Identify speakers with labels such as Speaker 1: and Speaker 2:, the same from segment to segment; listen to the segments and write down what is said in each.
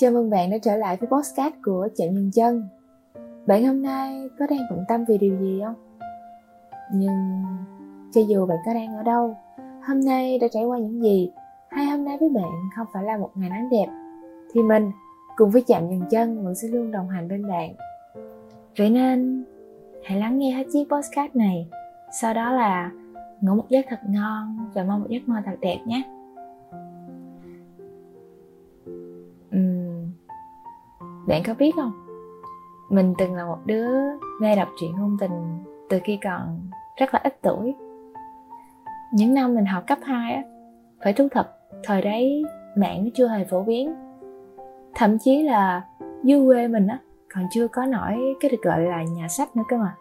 Speaker 1: Chào mừng bạn đã trở lại với podcast của Chạm Nhân Chân. Bạn hôm nay có đang bận tâm về điều gì không? Nhưng cho dù bạn có đang ở đâu, Hôm nay đã trải qua những gì? Hay hôm nay với bạn không phải là một ngày nắng đẹp? Thì mình cùng với Chạm Nhân Chân vẫn sẽ luôn đồng hành bên bạn. Vậy nên, hãy lắng nghe hết chiếc podcast này. Sau đó là ngủ một giấc thật ngon và mong một giấc mơ thật đẹp nhé. Bạn có biết không? Mình từng là một đứa mê đọc truyện ngôn tình từ khi còn rất là ít tuổi. Những năm mình học cấp 2 á, phải thú thật, thời đấy mạng nó chưa hề phổ biến. Thậm chí là dưới quê mình á, còn chưa có nổi cái được gọi là nhà sách nữa cơ mà.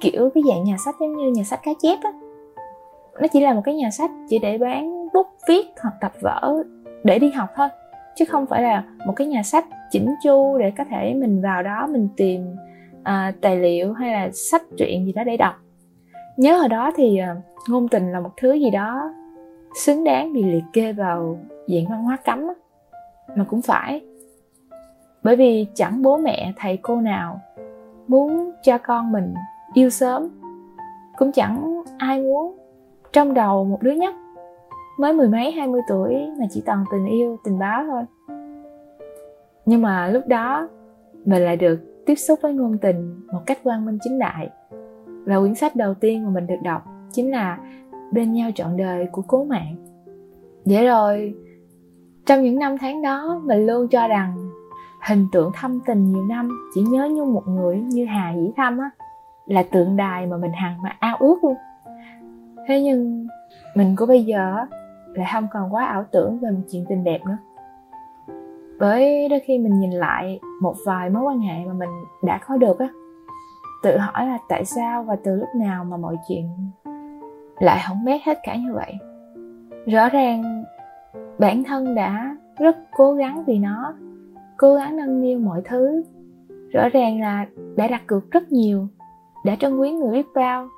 Speaker 1: Kiểu cái dạng nhà sách giống như nhà sách cá chép á. Nó chỉ là một cái nhà sách chỉ để bán bút, viết hoặc tập vở để đi học thôi chứ không phải là một cái nhà sách chỉnh chu để có thể mình vào đó mình tìm à, tài liệu hay là sách truyện gì đó để đọc nhớ hồi đó thì à, ngôn tình là một thứ gì đó xứng đáng bị liệt kê vào diện văn hóa cấm á. mà cũng phải bởi vì chẳng bố mẹ thầy cô nào muốn cho con mình yêu sớm cũng chẳng ai muốn trong đầu một đứa nhóc mới mười mấy, hai mươi tuổi mà chỉ toàn tình yêu, tình báo thôi. Nhưng mà lúc đó, mình lại được tiếp xúc với ngôn tình một cách quang minh chính đại. Và quyển sách đầu tiên mà mình được đọc chính là bên nhau trọn đời của cố mạng. Vậy rồi, trong những năm tháng đó, mình luôn cho rằng hình tượng thâm tình nhiều năm chỉ nhớ nhung một người như hà dĩ thâm á, là tượng đài mà mình hằng mà ao ước luôn. Thế nhưng mình của bây giờ lại không còn quá ảo tưởng về một chuyện tình đẹp nữa. Bởi đôi khi mình nhìn lại một vài mối quan hệ mà mình đã có được á, tự hỏi là tại sao và từ lúc nào mà mọi chuyện lại hỏng bét hết cả như vậy. Rõ ràng bản thân đã rất cố gắng vì nó, cố gắng nâng niu mọi thứ. Rõ ràng là đã đặt cược rất nhiều, đã trân quý người biết bao.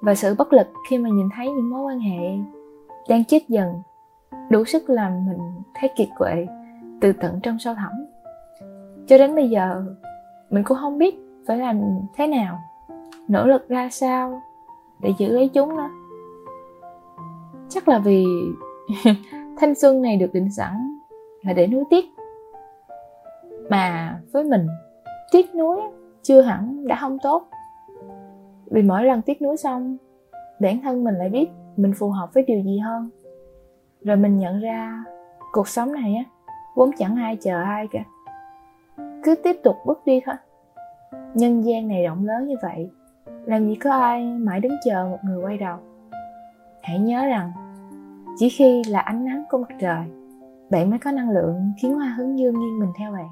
Speaker 1: Và sự bất lực khi mà nhìn thấy những mối quan hệ đang chết dần. Đủ sức làm mình thấy kiệt quệ, từ tận trong sâu thẳm. Cho đến bây giờ, mình cũng không biết phải làm thế nào, nỗ lực ra sao để giữ lấy chúng nữa chắc là vì thanh xuân này được định sẵn là để nuối tiếc. Mà với mình, tiếc nuối chưa hẳn đã không tốt. Vì mỗi lần tiếc nuối xong, bản thân mình lại biết mình phù hợp với điều gì hơn? Rồi mình nhận ra cuộc sống này á, vốn chẳng ai chờ ai cả. Cứ tiếp tục bước đi thôi. Nhân gian này rộng lớn như vậy, làm gì có ai mãi đứng chờ một người quay đầu. Hãy nhớ rằng, chỉ khi là ánh nắng của mặt trời, bạn mới có năng lượng khiến hoa hướng dương nghiêng mình theo bạn.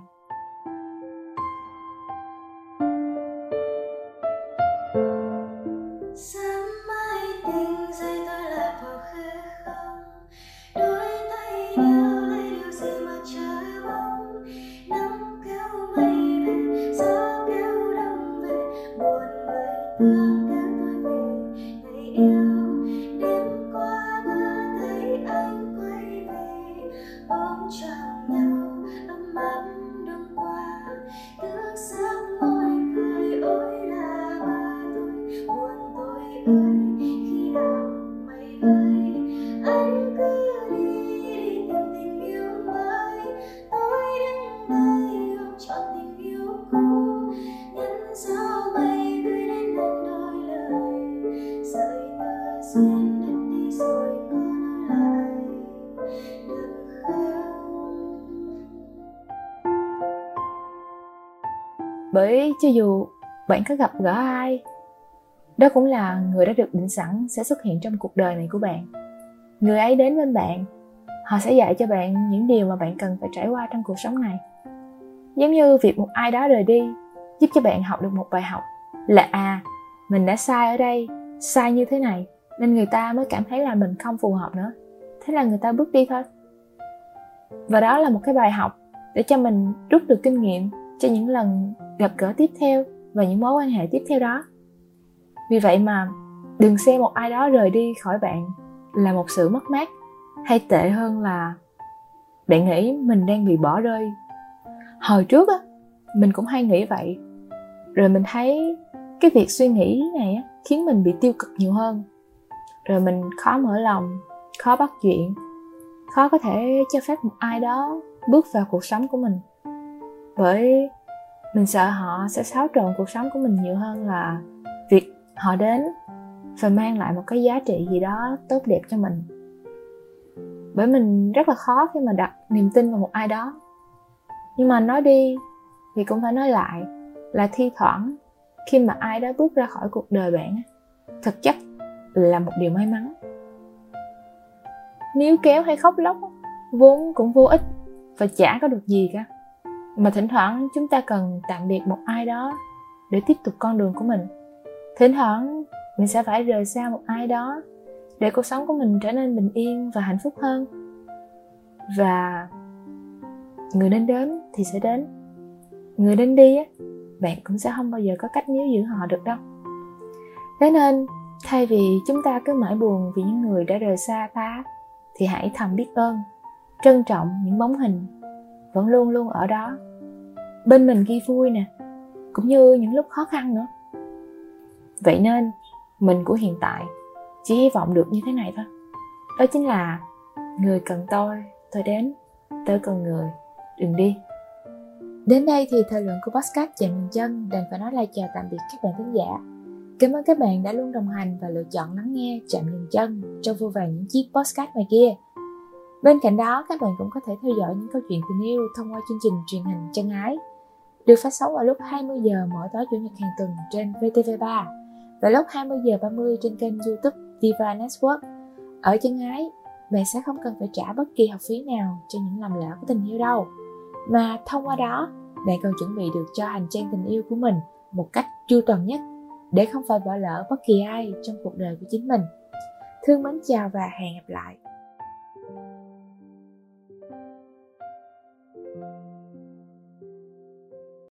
Speaker 1: Bởi cho dù bạn có gặp gỡ ai, đó cũng là người đã được định sẵn sẽ xuất hiện trong cuộc đời này của bạn. Người ấy đến bên bạn, họ sẽ dạy cho bạn những điều mà bạn cần phải trải qua trong cuộc sống này. Giống như việc một ai đó rời đi, giúp cho bạn học được một bài học là à mình đã sai ở đây, sai như thế này, nên người ta mới cảm thấy là mình không phù hợp nữa. Thế là người ta bước đi thôi. Và đó là một cái bài học để cho mình rút được kinh nghiệm cho những lần gặp gỡ tiếp theo và những mối quan hệ tiếp theo đó. Vì vậy mà đừng xem một ai đó rời đi khỏi bạn là một sự mất mát hay tệ hơn là bạn nghĩ mình đang bị bỏ rơi. Hồi trước á mình cũng hay nghĩ vậy. Rồi mình thấy cái việc suy nghĩ này á, khiến mình bị tiêu cực nhiều hơn. Rồi mình khó mở lòng khó bắt chuyện khó có thể cho phép một ai đó bước vào cuộc sống của mình. Bởi mình sợ họ sẽ xáo trộn cuộc sống của mình nhiều hơn là việc họ đến và mang lại một cái giá trị gì đó tốt đẹp cho mình. Bởi mình rất là khó khi mà đặt niềm tin vào một ai đó. Nhưng mà nói đi thì cũng phải nói lại là thi thoảng khi mà ai đó bước ra khỏi cuộc đời bạn thực chất là một điều may mắn. Níu kéo hay khóc lóc vốn cũng vô ích và chả có được gì cả mà thỉnh thoảng chúng ta cần tạm biệt một ai đó để tiếp tục con đường của mình. Thỉnh thoảng mình sẽ phải rời xa một ai đó để cuộc sống của mình trở nên bình yên và hạnh phúc hơn. Và người nên đến thì sẽ đến. Người đến đi á, bạn cũng sẽ không bao giờ có cách níu giữ họ được đâu. Thế nên, thay vì chúng ta cứ mãi buồn vì những người đã rời xa ta, thì hãy thầm biết ơn, trân trọng những bóng hình vẫn luôn luôn ở đó bên mình khi vui nè, cũng như những lúc khó khăn nữa. Vậy nên, mình của hiện tại chỉ hy vọng được như thế này thôi. Đó chính là người cần tôi tôi đến, tôi cần người, đừng đi. Đến đây thì thời lượng của podcast chạm nhìn chân đành phải nói lời chào tạm biệt các bạn khán giả. Cảm ơn các bạn đã luôn đồng hành và lựa chọn lắng nghe chạm dừng chân trong vô vàn những chiếc podcast ngoài kia. Bên cạnh đó, các bạn cũng có thể theo dõi những câu chuyện tình yêu thông qua chương trình truyền hình chân ái được phát sóng vào lúc 20 giờ mỗi tối chủ nhật hàng tuần trên VTV3 và lúc 20 giờ 30 trên kênh YouTube Diva Network. Ở chân ái, bạn sẽ không cần phải trả bất kỳ học phí nào cho những lầm lỡ của tình yêu đâu. Mà thông qua đó, bạn còn chuẩn bị được cho hành trang tình yêu của mình một cách chu toàn nhất để không phải bỏ lỡ bất kỳ ai trong cuộc đời của chính mình. Thương mến chào và hẹn gặp lại.